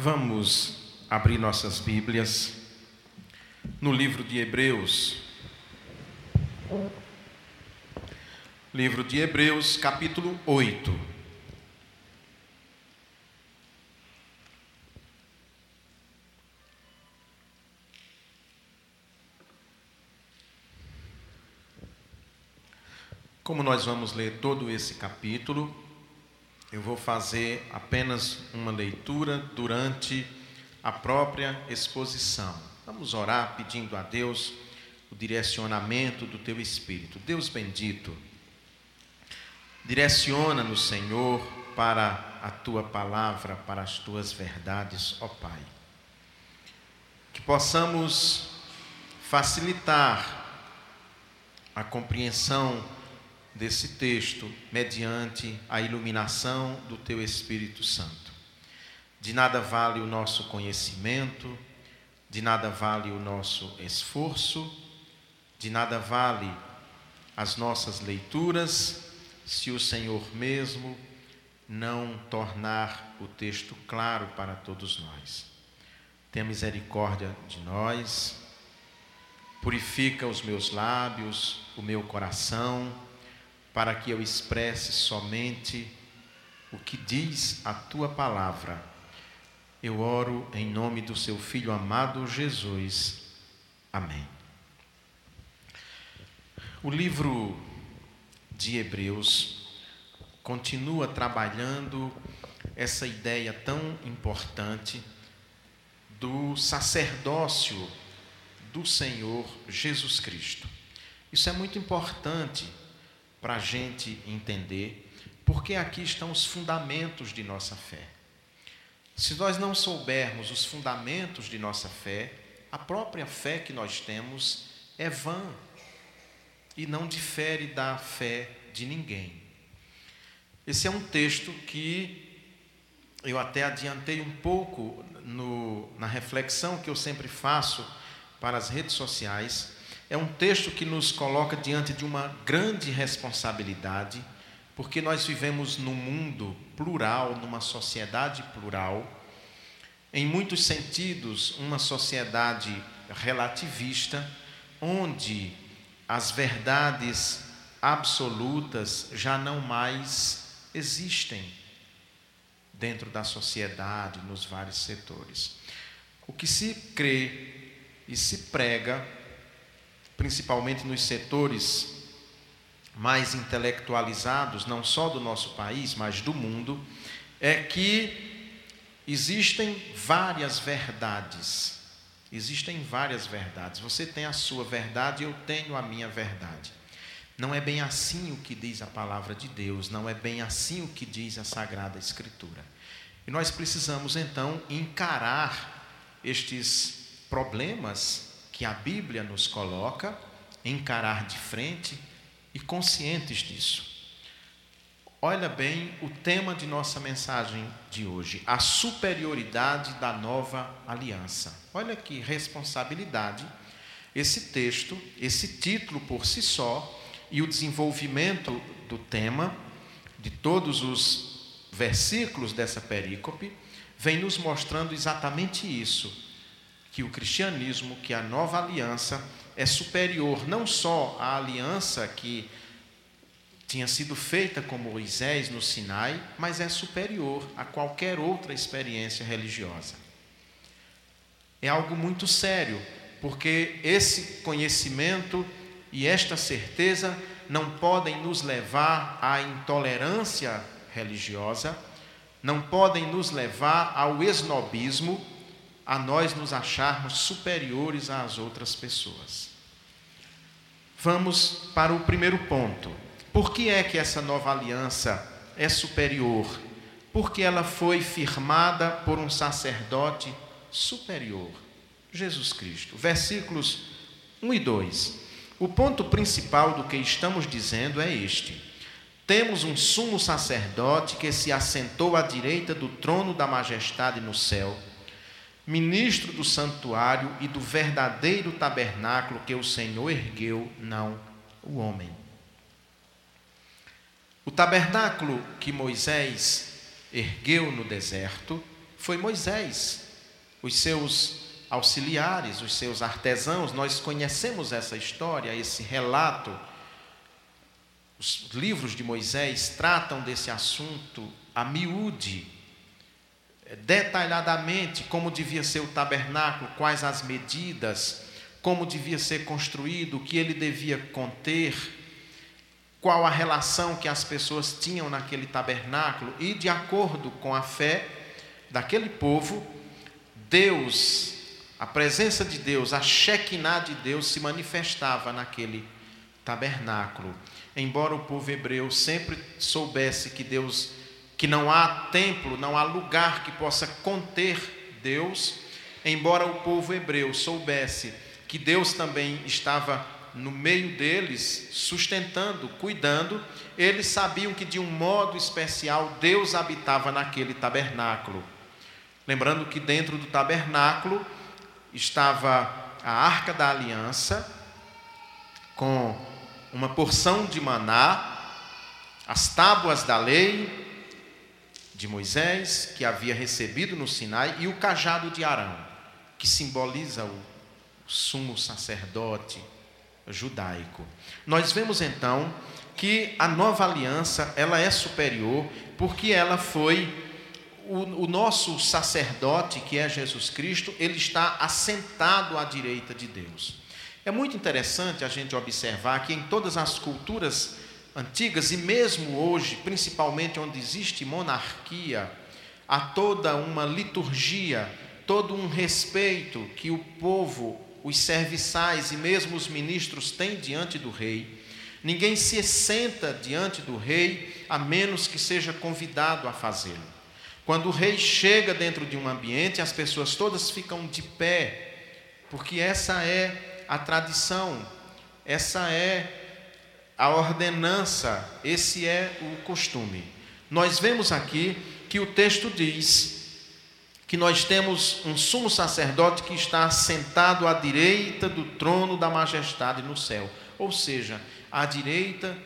Vamos abrir nossas Bíblias no livro de Hebreus. Livro de Hebreus, capítulo 8. Como nós vamos ler todo esse capítulo, eu vou fazer apenas uma leitura durante a própria exposição. Vamos orar pedindo a Deus o direcionamento do teu espírito. Deus bendito, direciona-nos, Senhor, para a tua palavra, para as tuas verdades, ó Pai. Que possamos facilitar a compreensão desse texto mediante a iluminação do teu Espírito Santo. De nada vale o nosso conhecimento, de nada vale o nosso esforço, de nada vale as nossas leituras, se o Senhor mesmo não tornar o texto claro para todos nós. Tenha misericórdia de nós, purifica os meus lábios, o meu coração, para que eu expresse somente o que diz a tua palavra. Eu oro em nome do seu filho amado Jesus. Amém. O livro de Hebreus continua trabalhando essa ideia tão importante do sacerdócio do Senhor Jesus Cristo. Isso é muito importante para a gente entender, porque aqui estão os fundamentos de nossa fé. Se nós não soubermos os fundamentos de nossa fé, a própria fé que nós temos é vã e não difere da fé de ninguém. Esse é um texto que eu até adiantei um pouco no, na reflexão que eu sempre faço para as redes sociais é um texto que nos coloca diante de uma grande responsabilidade, porque nós vivemos num mundo plural, numa sociedade plural, em muitos sentidos, uma sociedade relativista, onde as verdades absolutas já não mais existem dentro da sociedade, nos vários setores. O que se crê e se prega principalmente nos setores mais intelectualizados, não só do nosso país, mas do mundo, é que existem várias verdades. Existem várias verdades. Você tem a sua verdade, eu tenho a minha verdade. Não é bem assim o que diz a palavra de Deus, não é bem assim o que diz a Sagrada Escritura. E nós precisamos então encarar estes problemas que a Bíblia nos coloca, encarar de frente e conscientes disso. Olha bem o tema de nossa mensagem de hoje: a superioridade da nova aliança. Olha que responsabilidade esse texto, esse título por si só e o desenvolvimento do tema de todos os versículos dessa perícope vem nos mostrando exatamente isso que o cristianismo, que a nova aliança é superior não só à aliança que tinha sido feita com Moisés no Sinai, mas é superior a qualquer outra experiência religiosa. É algo muito sério, porque esse conhecimento e esta certeza não podem nos levar à intolerância religiosa, não podem nos levar ao esnobismo a nós nos acharmos superiores às outras pessoas. Vamos para o primeiro ponto. Por que é que essa nova aliança é superior? Porque ela foi firmada por um sacerdote superior, Jesus Cristo. Versículos 1 e 2. O ponto principal do que estamos dizendo é este: temos um sumo sacerdote que se assentou à direita do trono da majestade no céu ministro do santuário e do verdadeiro tabernáculo que o Senhor ergueu, não o homem. O tabernáculo que Moisés ergueu no deserto foi Moisés, os seus auxiliares, os seus artesãos. Nós conhecemos essa história, esse relato. Os livros de Moisés tratam desse assunto a miúde, detalhadamente, como devia ser o tabernáculo, quais as medidas, como devia ser construído, o que ele devia conter, qual a relação que as pessoas tinham naquele tabernáculo, e de acordo com a fé daquele povo, Deus, a presença de Deus, a Shekinah de Deus se manifestava naquele tabernáculo. Embora o povo hebreu sempre soubesse que Deus, que não há templo, não há lugar que possa conter Deus, embora o povo hebreu soubesse que Deus também estava no meio deles, sustentando, cuidando, eles sabiam que de um modo especial Deus habitava naquele tabernáculo. Lembrando que dentro do tabernáculo estava a arca da aliança, com uma porção de maná, as tábuas da lei de Moisés, que havia recebido no Sinai, e o cajado de Arão, que simboliza o sumo sacerdote judaico. Nós vemos então que a nova aliança ela é superior porque ela foi o, o, nosso sacerdote que é Jesus Cristo ele está assentado à direita de Deus. É muito interessante a gente observar que em todas as culturas antigas e mesmo hoje, principalmente onde existe monarquia, há toda uma liturgia, todo um respeito que o povo os serviçais e mesmo os ministros têm diante do rei. Ninguém se senta diante do rei a menos que seja convidado a fazê-lo. Quando o rei chega dentro de um ambiente, as pessoas todas ficam de pé, porque essa é a tradição, essa é a ordenança, esse é o costume. Nós vemos aqui que o texto diz que nós temos um sumo sacerdote que está sentado à direita do trono da majestade no céu, ou seja, à direita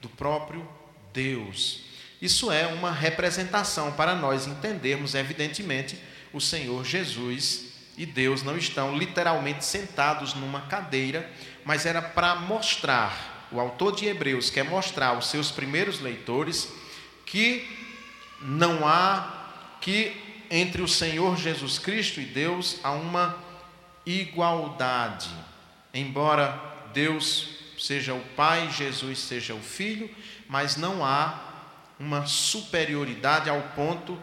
do próprio Deus. Isso é uma representação para nós entendermos, evidentemente, o Senhor Jesus e Deus não estão literalmente sentados numa cadeira, mas era para mostrar, o autor de Hebreus quer mostrar aos seus primeiros leitores que não há que entre o Senhor Jesus Cristo e Deus há uma igualdade. Embora Deus seja o Pai, Jesus seja o Filho, mas não há uma superioridade ao ponto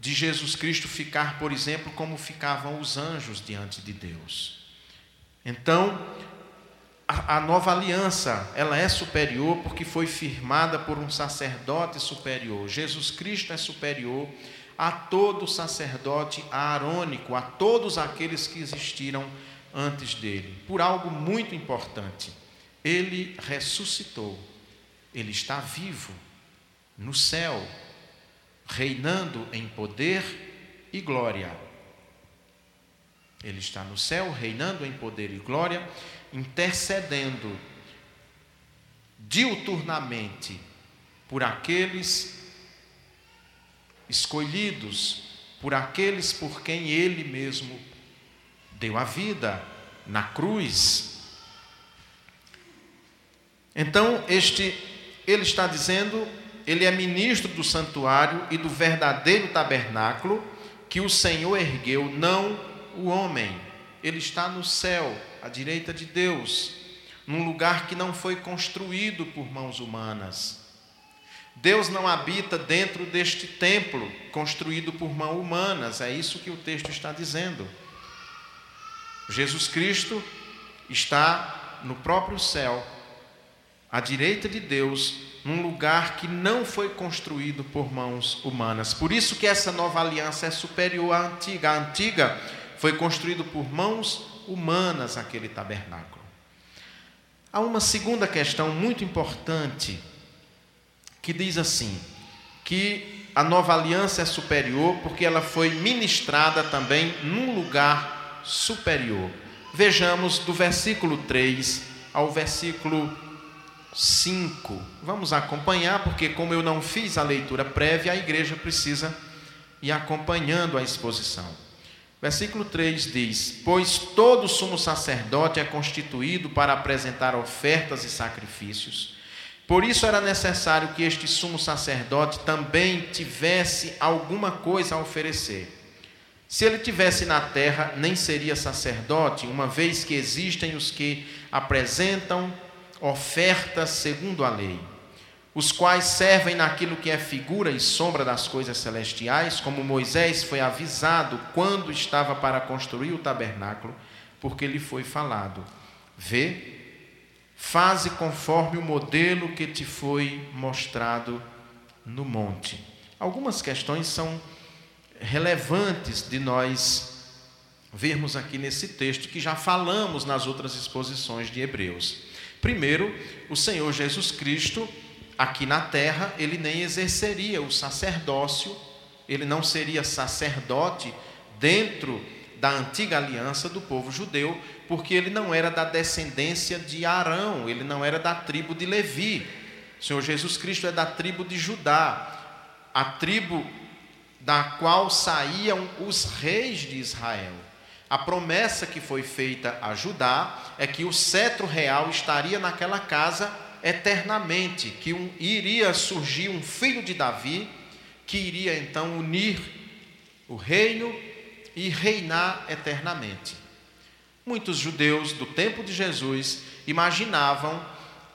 de Jesus Cristo ficar, por exemplo, como ficavam os anjos diante de Deus. Então, a, nova aliança, ela é superior porque foi firmada por um sacerdote superior. Jesus Cristo é superior a todo sacerdote aarônico, a todos aqueles que existiram antes dele, por algo muito importante. Ele ressuscitou, ele está vivo no céu, reinando em poder e glória. Ele está no céu, reinando em poder e glória, intercedendo diuturnamente por aqueles escolhidos por aqueles por quem ele mesmo deu a vida na cruz. Então, este ele está dizendo, ele é ministro do santuário e do verdadeiro tabernáculo que o Senhor ergueu, não o homem. Ele está no céu, à direita de Deus, num lugar que não foi construído por mãos humanas. Deus não habita dentro deste templo construído por mãos humanas, é isso que o texto está dizendo. Jesus Cristo está no próprio céu, à direita de Deus, num lugar que não foi construído por mãos humanas. Por isso que essa nova aliança é superior à antiga. A antiga foi construída por mãos humanas aquele tabernáculo. Há uma segunda questão muito importante que diz assim: que a nova aliança é superior porque ela foi ministrada também num lugar superior. Vejamos do versículo 3 ao versículo 5. Vamos acompanhar, porque como eu não fiz a leitura prévia, a igreja precisa e acompanhando a exposição. Versículo 3 diz: Pois todo sumo sacerdote é constituído para apresentar ofertas e sacrifícios. Por isso era necessário que este sumo sacerdote também tivesse alguma coisa a oferecer. Se ele tivesse na terra, nem seria sacerdote, uma vez que existem os que apresentam ofertas segundo a lei os quais servem naquilo que é figura e sombra das coisas celestiais, como Moisés foi avisado quando estava para construir o tabernáculo, porque lhe foi falado: Vê, faze conforme o modelo que te foi mostrado no monte. Algumas questões são relevantes de nós vermos aqui nesse texto que já falamos nas outras exposições de Hebreus. Primeiro, o Senhor Jesus Cristo aqui na terra, ele nem exerceria o sacerdócio, ele não seria sacerdote dentro da antiga aliança do povo judeu, porque ele não era da descendência de Arão, ele não era da tribo de Levi. O Senhor Jesus Cristo é da tribo de Judá, a tribo da qual saíam os reis de Israel. A promessa que foi feita a Judá é que o cetro real estaria naquela casa eternamente, que um, iria surgir um filho de Davi, que iria então unir o reino e reinar eternamente. Muitos judeus do tempo de Jesus imaginavam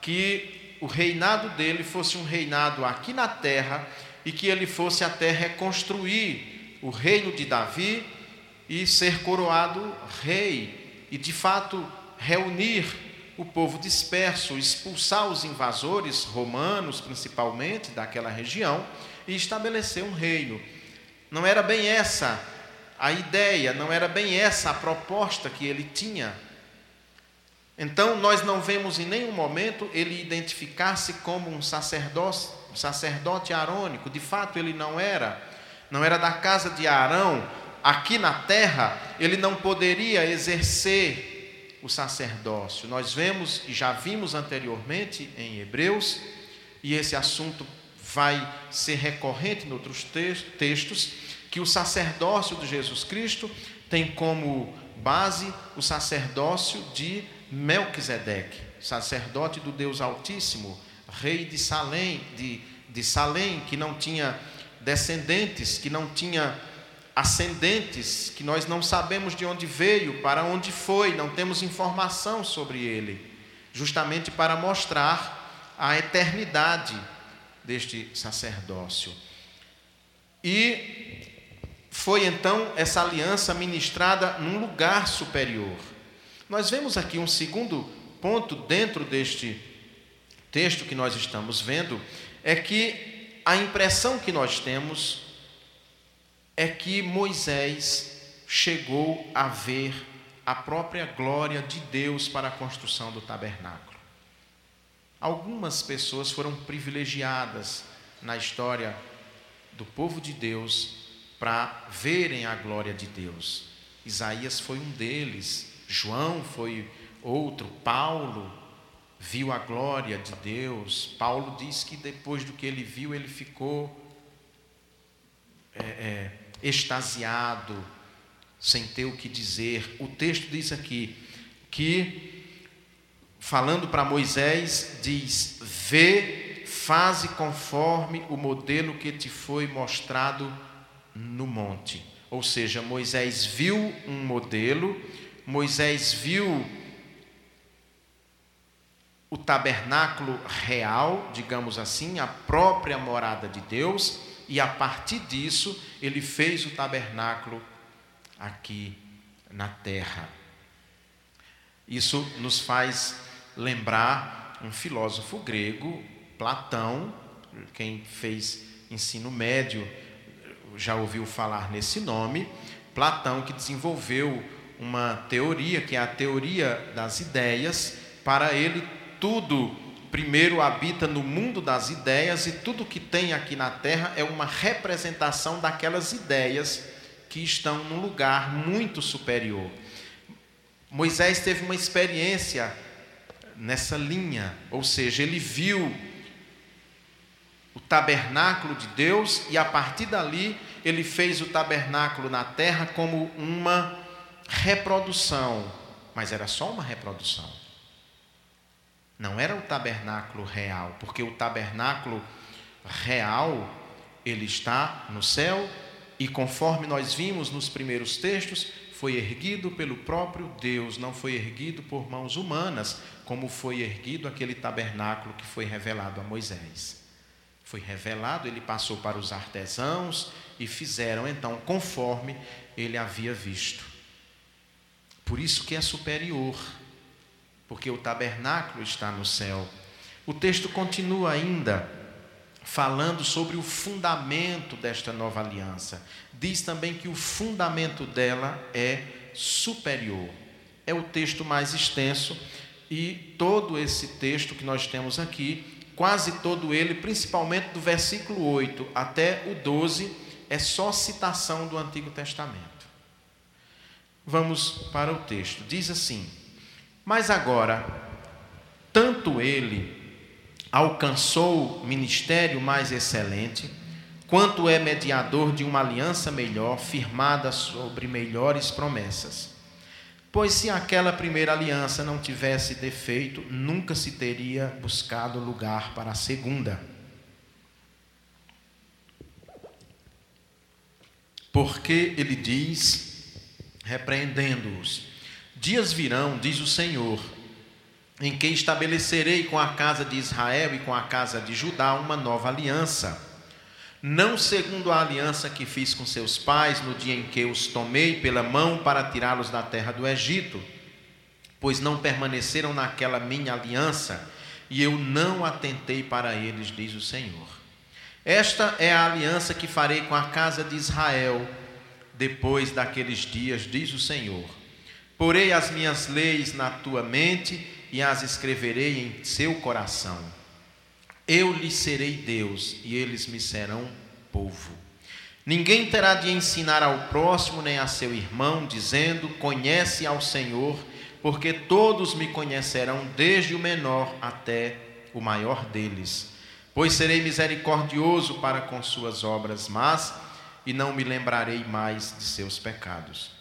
que o reinado dele fosse um reinado aqui na terra e que ele fosse até reconstruir o reino de Davi e ser coroado rei e de fato reunir o povo disperso, expulsar os invasores romanos, principalmente, daquela região, e estabelecer um reino. Não era bem essa a ideia, não era bem essa a proposta que ele tinha. Então, nós não vemos em nenhum momento ele identificar-se como um sacerdote, sacerdote arônico. De fato, ele não era. Não era da casa de Arão. Aqui na terra, ele não poderia exercer o sacerdócio. Nós vemos e já vimos anteriormente em Hebreus, e esse assunto vai ser recorrente em outros textos, que o sacerdócio de Jesus Cristo tem como base o sacerdócio de Melquisedeque, sacerdote do Deus Altíssimo, rei de Salém, de, de Salém, que não tinha descendentes, que não tinha ascendentes que nós não sabemos de onde veio, para onde foi, não temos informação sobre ele, justamente para mostrar a eternidade deste sacerdócio. E foi então essa aliança ministrada num lugar superior. Nós vemos aqui um segundo ponto dentro deste texto que nós estamos vendo, é que a impressão que nós temos é que Moisés chegou a ver a própria glória de Deus para a construção do tabernáculo. Algumas pessoas foram privilegiadas na história do povo de Deus para verem a glória de Deus. Isaías foi um deles, João foi outro, Paulo viu a glória de Deus. Paulo diz que depois do que ele viu, ele ficou é, é, extasiado, sem ter o que dizer. O texto diz aqui que, falando para Moisés, diz: Vê, faze conforme o modelo que te foi mostrado no monte. Ou seja, Moisés viu um modelo, Moisés viu o tabernáculo real, digamos assim, a própria morada de Deus, e a partir disso ele fez o tabernáculo aqui na terra. Isso nos faz lembrar um filósofo grego, Platão, quem fez ensino médio já ouviu falar nesse nome, Platão que desenvolveu uma teoria, que é a teoria das ideias, para ele tudo primeiro habita no mundo das ideias e tudo que tem aqui na terra é uma representação daquelas ideias que estão num lugar muito superior. Moisés teve uma experiência nessa linha, ou seja, ele viu o tabernáculo de Deus e a partir dali ele fez o tabernáculo na terra como uma reprodução, mas era só uma reprodução. Não era o tabernáculo real, porque o tabernáculo real ele está no céu e conforme nós vimos nos primeiros textos, foi erguido pelo próprio Deus, não foi erguido por mãos humanas, como foi erguido aquele tabernáculo que foi revelado a Moisés. Foi revelado, ele passou para os artesãos e fizeram então conforme ele havia visto. Por isso que é superior, porque o tabernáculo está no céu. O texto continua ainda falando sobre o fundamento desta nova aliança. Diz também que o fundamento dela é superior. É o texto mais extenso e todo esse texto que nós temos aqui, quase todo ele, principalmente do versículo 8 até o 12, é só citação do Antigo Testamento. Vamos para o texto. Diz assim: Mas agora, tanto ele alcançou ministério mais excelente, quanto é mediador de uma aliança melhor, firmada sobre melhores promessas. Pois se aquela primeira aliança não tivesse defeito, nunca se teria buscado lugar para a segunda. Porque ele diz, repreendendo-os: Dias virão, diz o Senhor, em que estabelecerei com a casa de Israel e com a casa de Judá uma nova aliança, não segundo a aliança que fiz com seus pais no dia em que os tomei pela mão para tirá-los da terra do Egito, pois não permaneceram naquela minha aliança, e eu não atentei para eles, diz o Senhor. Esta é a aliança que farei com a casa de Israel depois daqueles dias, diz o Senhor. Porei as minhas leis na tua mente e as escreverei em seu coração. Eu lhes serei Deus e eles me serão povo. Ninguém terá de ensinar ao próximo nem a seu irmão, dizendo: Conhece ao Senhor, porque todos me conhecerão, desde o menor até o maior deles. Pois serei misericordioso para com suas obras, mas e não me lembrarei mais de seus pecados.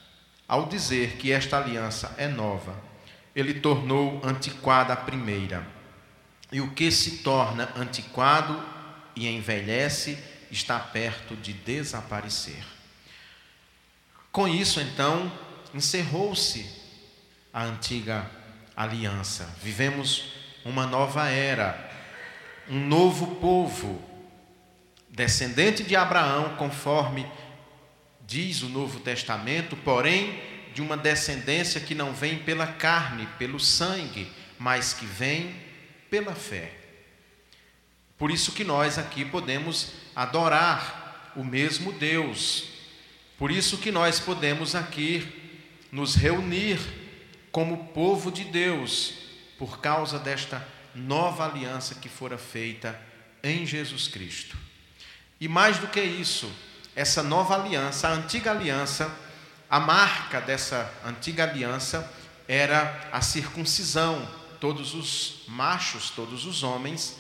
Ao dizer que esta aliança é nova, ele tornou antiquada a primeira. E o que se torna antiquado e envelhece está perto de desaparecer. Com isso, então, encerrou-se a antiga aliança. Vivemos uma nova era, um novo povo, descendente de Abraão, conforme diz o Novo Testamento, porém de uma descendência que não vem pela carne, pelo sangue, mas que vem pela fé. Por isso que nós aqui podemos adorar o mesmo Deus. Por isso que nós podemos aqui nos reunir como povo de Deus, por causa desta nova aliança que fora feita em Jesus Cristo. E mais do que isso, essa nova aliança, a antiga aliança, a marca dessa antiga aliança era a circuncisão. Todos os machos, todos os homens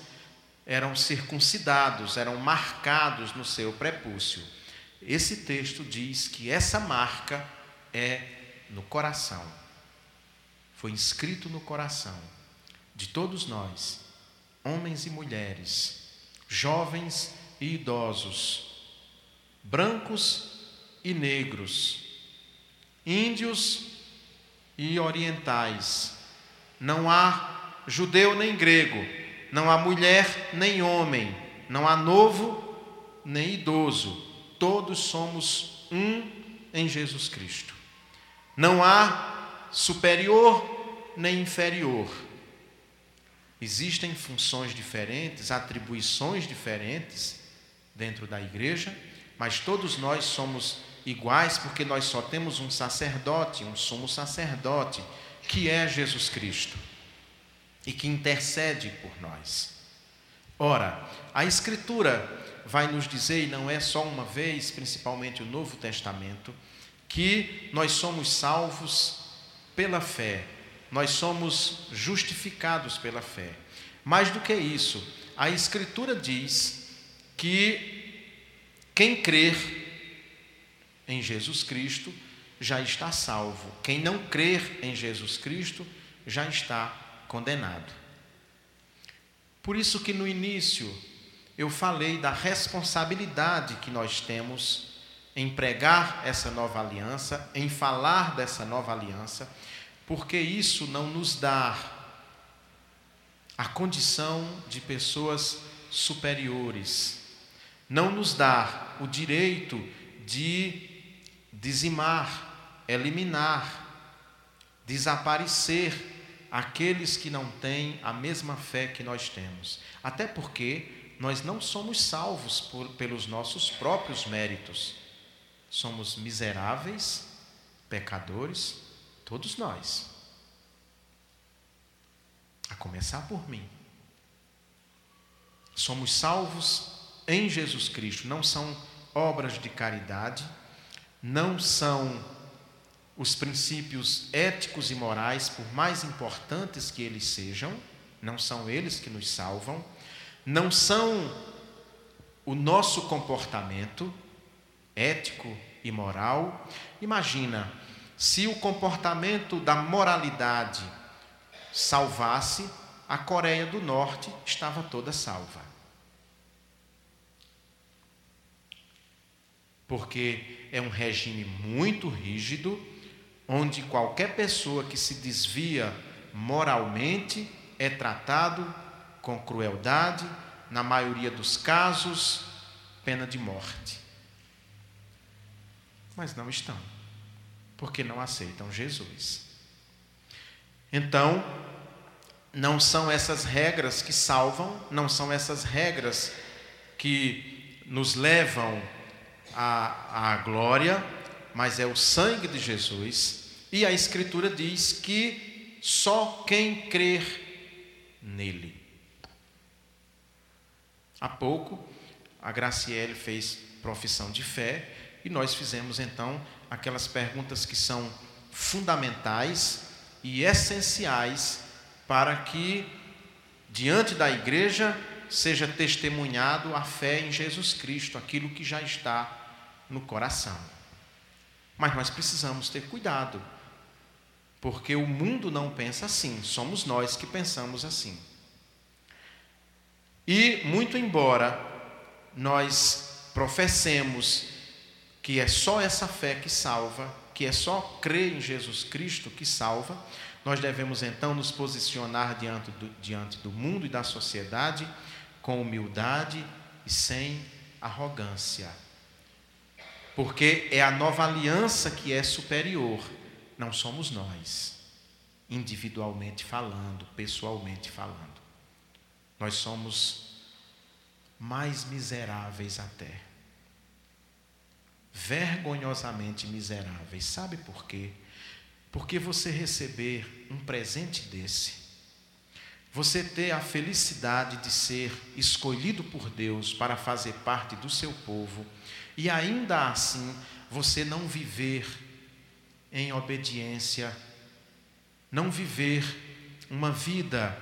eram circuncidados, eram marcados no seu prepúcio. Esse texto diz que essa marca é no coração. Foi inscrito no coração de todos nós, homens e mulheres, jovens e idosos, brancos e negros, índios e orientais. Não há judeu nem grego, não há mulher nem homem, não há novo nem idoso. Todos somos um em Jesus Cristo. Não há superior nem inferior. Existem funções diferentes, atribuições diferentes dentro da igreja, mas todos nós somos iguais porque nós só temos um sacerdote, um sumo sacerdote, que é Jesus Cristo e que intercede por nós. Ora, a Escritura vai nos dizer, e não é só uma vez, principalmente o Novo Testamento, que nós somos salvos pela fé, nós somos justificados pela fé. Mais do que isso, a Escritura diz que quem crer em Jesus Cristo já está salvo. Quem não crer em Jesus Cristo já está condenado. Por isso que no início eu falei da responsabilidade que nós temos em pregar essa nova aliança, em falar dessa nova aliança, porque isso não nos dá a condição de pessoas superiores, não nos dá o direito de dizimar, eliminar, desaparecer aqueles que não têm a mesma fé que nós temos. Até porque nós não somos salvos por, pelos nossos próprios méritos. Somos miseráveis, pecadores, todos nós. A começar por mim. Somos salvos em Jesus Cristo, não são obras de caridade, não são os princípios éticos e morais, por mais importantes que eles sejam, não são eles que nos salvam, não são o nosso comportamento ético e moral. Imagina se o comportamento da moralidade salvasse, a Coreia do Norte estava toda salva. Porque é um regime muito rígido, onde qualquer pessoa que se desvia moralmente é tratado com crueldade, na maioria dos casos, pena de morte. Mas não estão, porque não aceitam Jesus. Então, não são essas regras que salvam, não são essas regras que nos levam à, à glória, mas é o sangue de Jesus. E a Escritura diz que só quem crer nele. Há pouco, a Graciele fez profissão de fé e nós fizemos então aquelas perguntas que são fundamentais e essenciais para que, diante da igreja, seja testemunhado a fé em Jesus Cristo, aquilo que já está no coração. Mas nós precisamos ter cuidado, porque o mundo não pensa assim, somos nós que pensamos assim. E, muito embora nós professemos que é só essa fé que salva, que é só crer em Jesus Cristo que salva, nós devemos então nos posicionar diante do, diante do mundo e da sociedade com humildade e sem arrogância porque é a nova aliança que é superior, não somos nós, individualmente falando, pessoalmente falando. Nós somos mais miseráveis até. Vergonhosamente miseráveis. Sabe por quê? Porque você receber um presente desse, você ter a felicidade de ser escolhido por Deus para fazer parte do seu povo, e ainda assim você não viver em obediência, não viver uma vida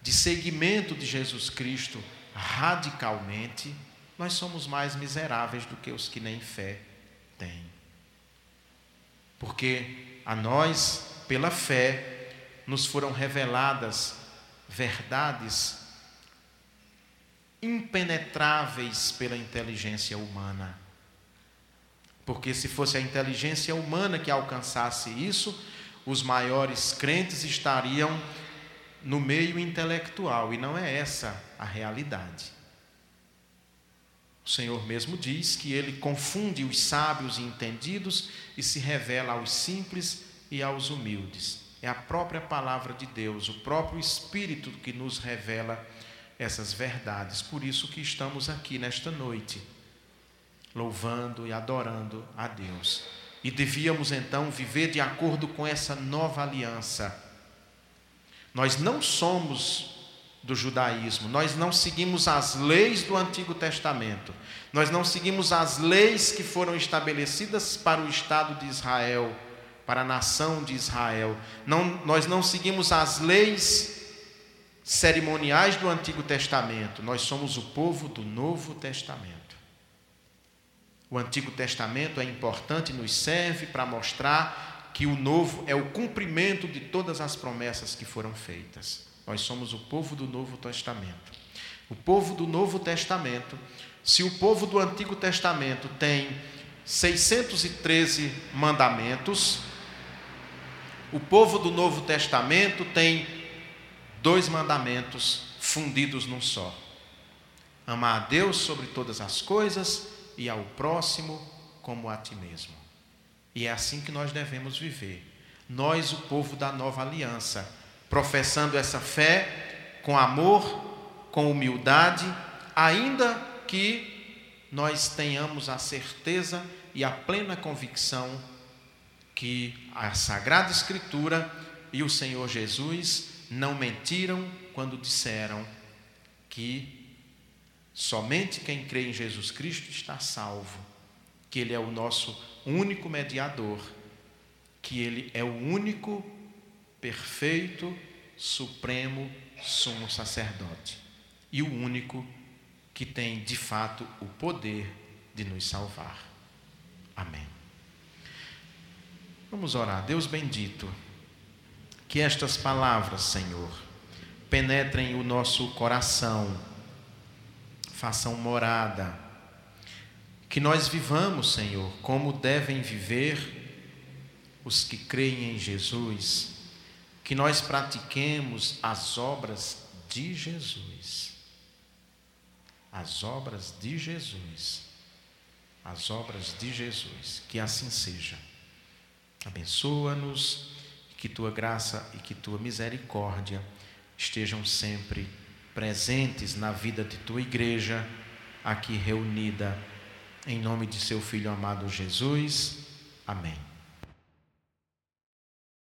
de seguimento de Jesus Cristo radicalmente, nós somos mais miseráveis do que os que nem fé têm. Porque a nós, pela fé, nos foram reveladas verdades impenetráveis pela inteligência humana. Porque se fosse a inteligência humana que alcançasse isso, os maiores crentes estariam no meio intelectual, e não é essa a realidade. O Senhor mesmo diz que ele confunde os sábios e entendidos e se revela aos simples e aos humildes. É a própria palavra de Deus, o próprio Espírito que nos revela essas verdades. Por isso que estamos aqui nesta noite louvando e adorando a Deus. E devíamos então viver de acordo com essa nova aliança. Nós não somos do judaísmo, nós não seguimos as leis do Antigo Testamento, nós não seguimos as leis que foram estabelecidas para o Estado de Israel, para a nação de Israel, não, nós não seguimos as leis cerimoniais do Antigo Testamento, nós somos o povo do Novo Testamento. O Antigo Testamento é importante, nos serve para mostrar que o Novo é o cumprimento de todas as promessas que foram feitas. Nós somos o povo do Novo Testamento. O povo do Novo Testamento, se o povo do Antigo Testamento tem 613 mandamentos, o povo do Novo Testamento tem dois mandamentos fundidos num só: amar a Deus sobre todas as coisas e ao próximo como a ti mesmo. E é assim que nós devemos viver. Nós, o povo da nova aliança, professando essa fé com amor, com humildade, ainda que nós tenhamos a certeza e a plena convicção que a Sagrada Escritura e o Senhor Jesus não mentiram quando disseram que somente quem crê em Jesus Cristo está salvo, que Ele é o nosso único mediador, que Ele é o único perfeito, supremo, sumo sacerdote e o único que tem de fato o poder de nos salvar. Amém. Vamos orar. Deus bendito, que estas palavras, Senhor, penetrem o nosso coração, façam morada, que nós vivamos, Senhor, como devem viver os que creem em Jesus, que nós pratiquemos as obras de Jesus. As obras de Jesus. As obras de Jesus. Que assim seja. Abençoa-nos, que tua graça e que tua misericórdia estejam sempre presentes na vida de tua igreja, aqui reunida, em nome de seu Filho amado Jesus. Amém.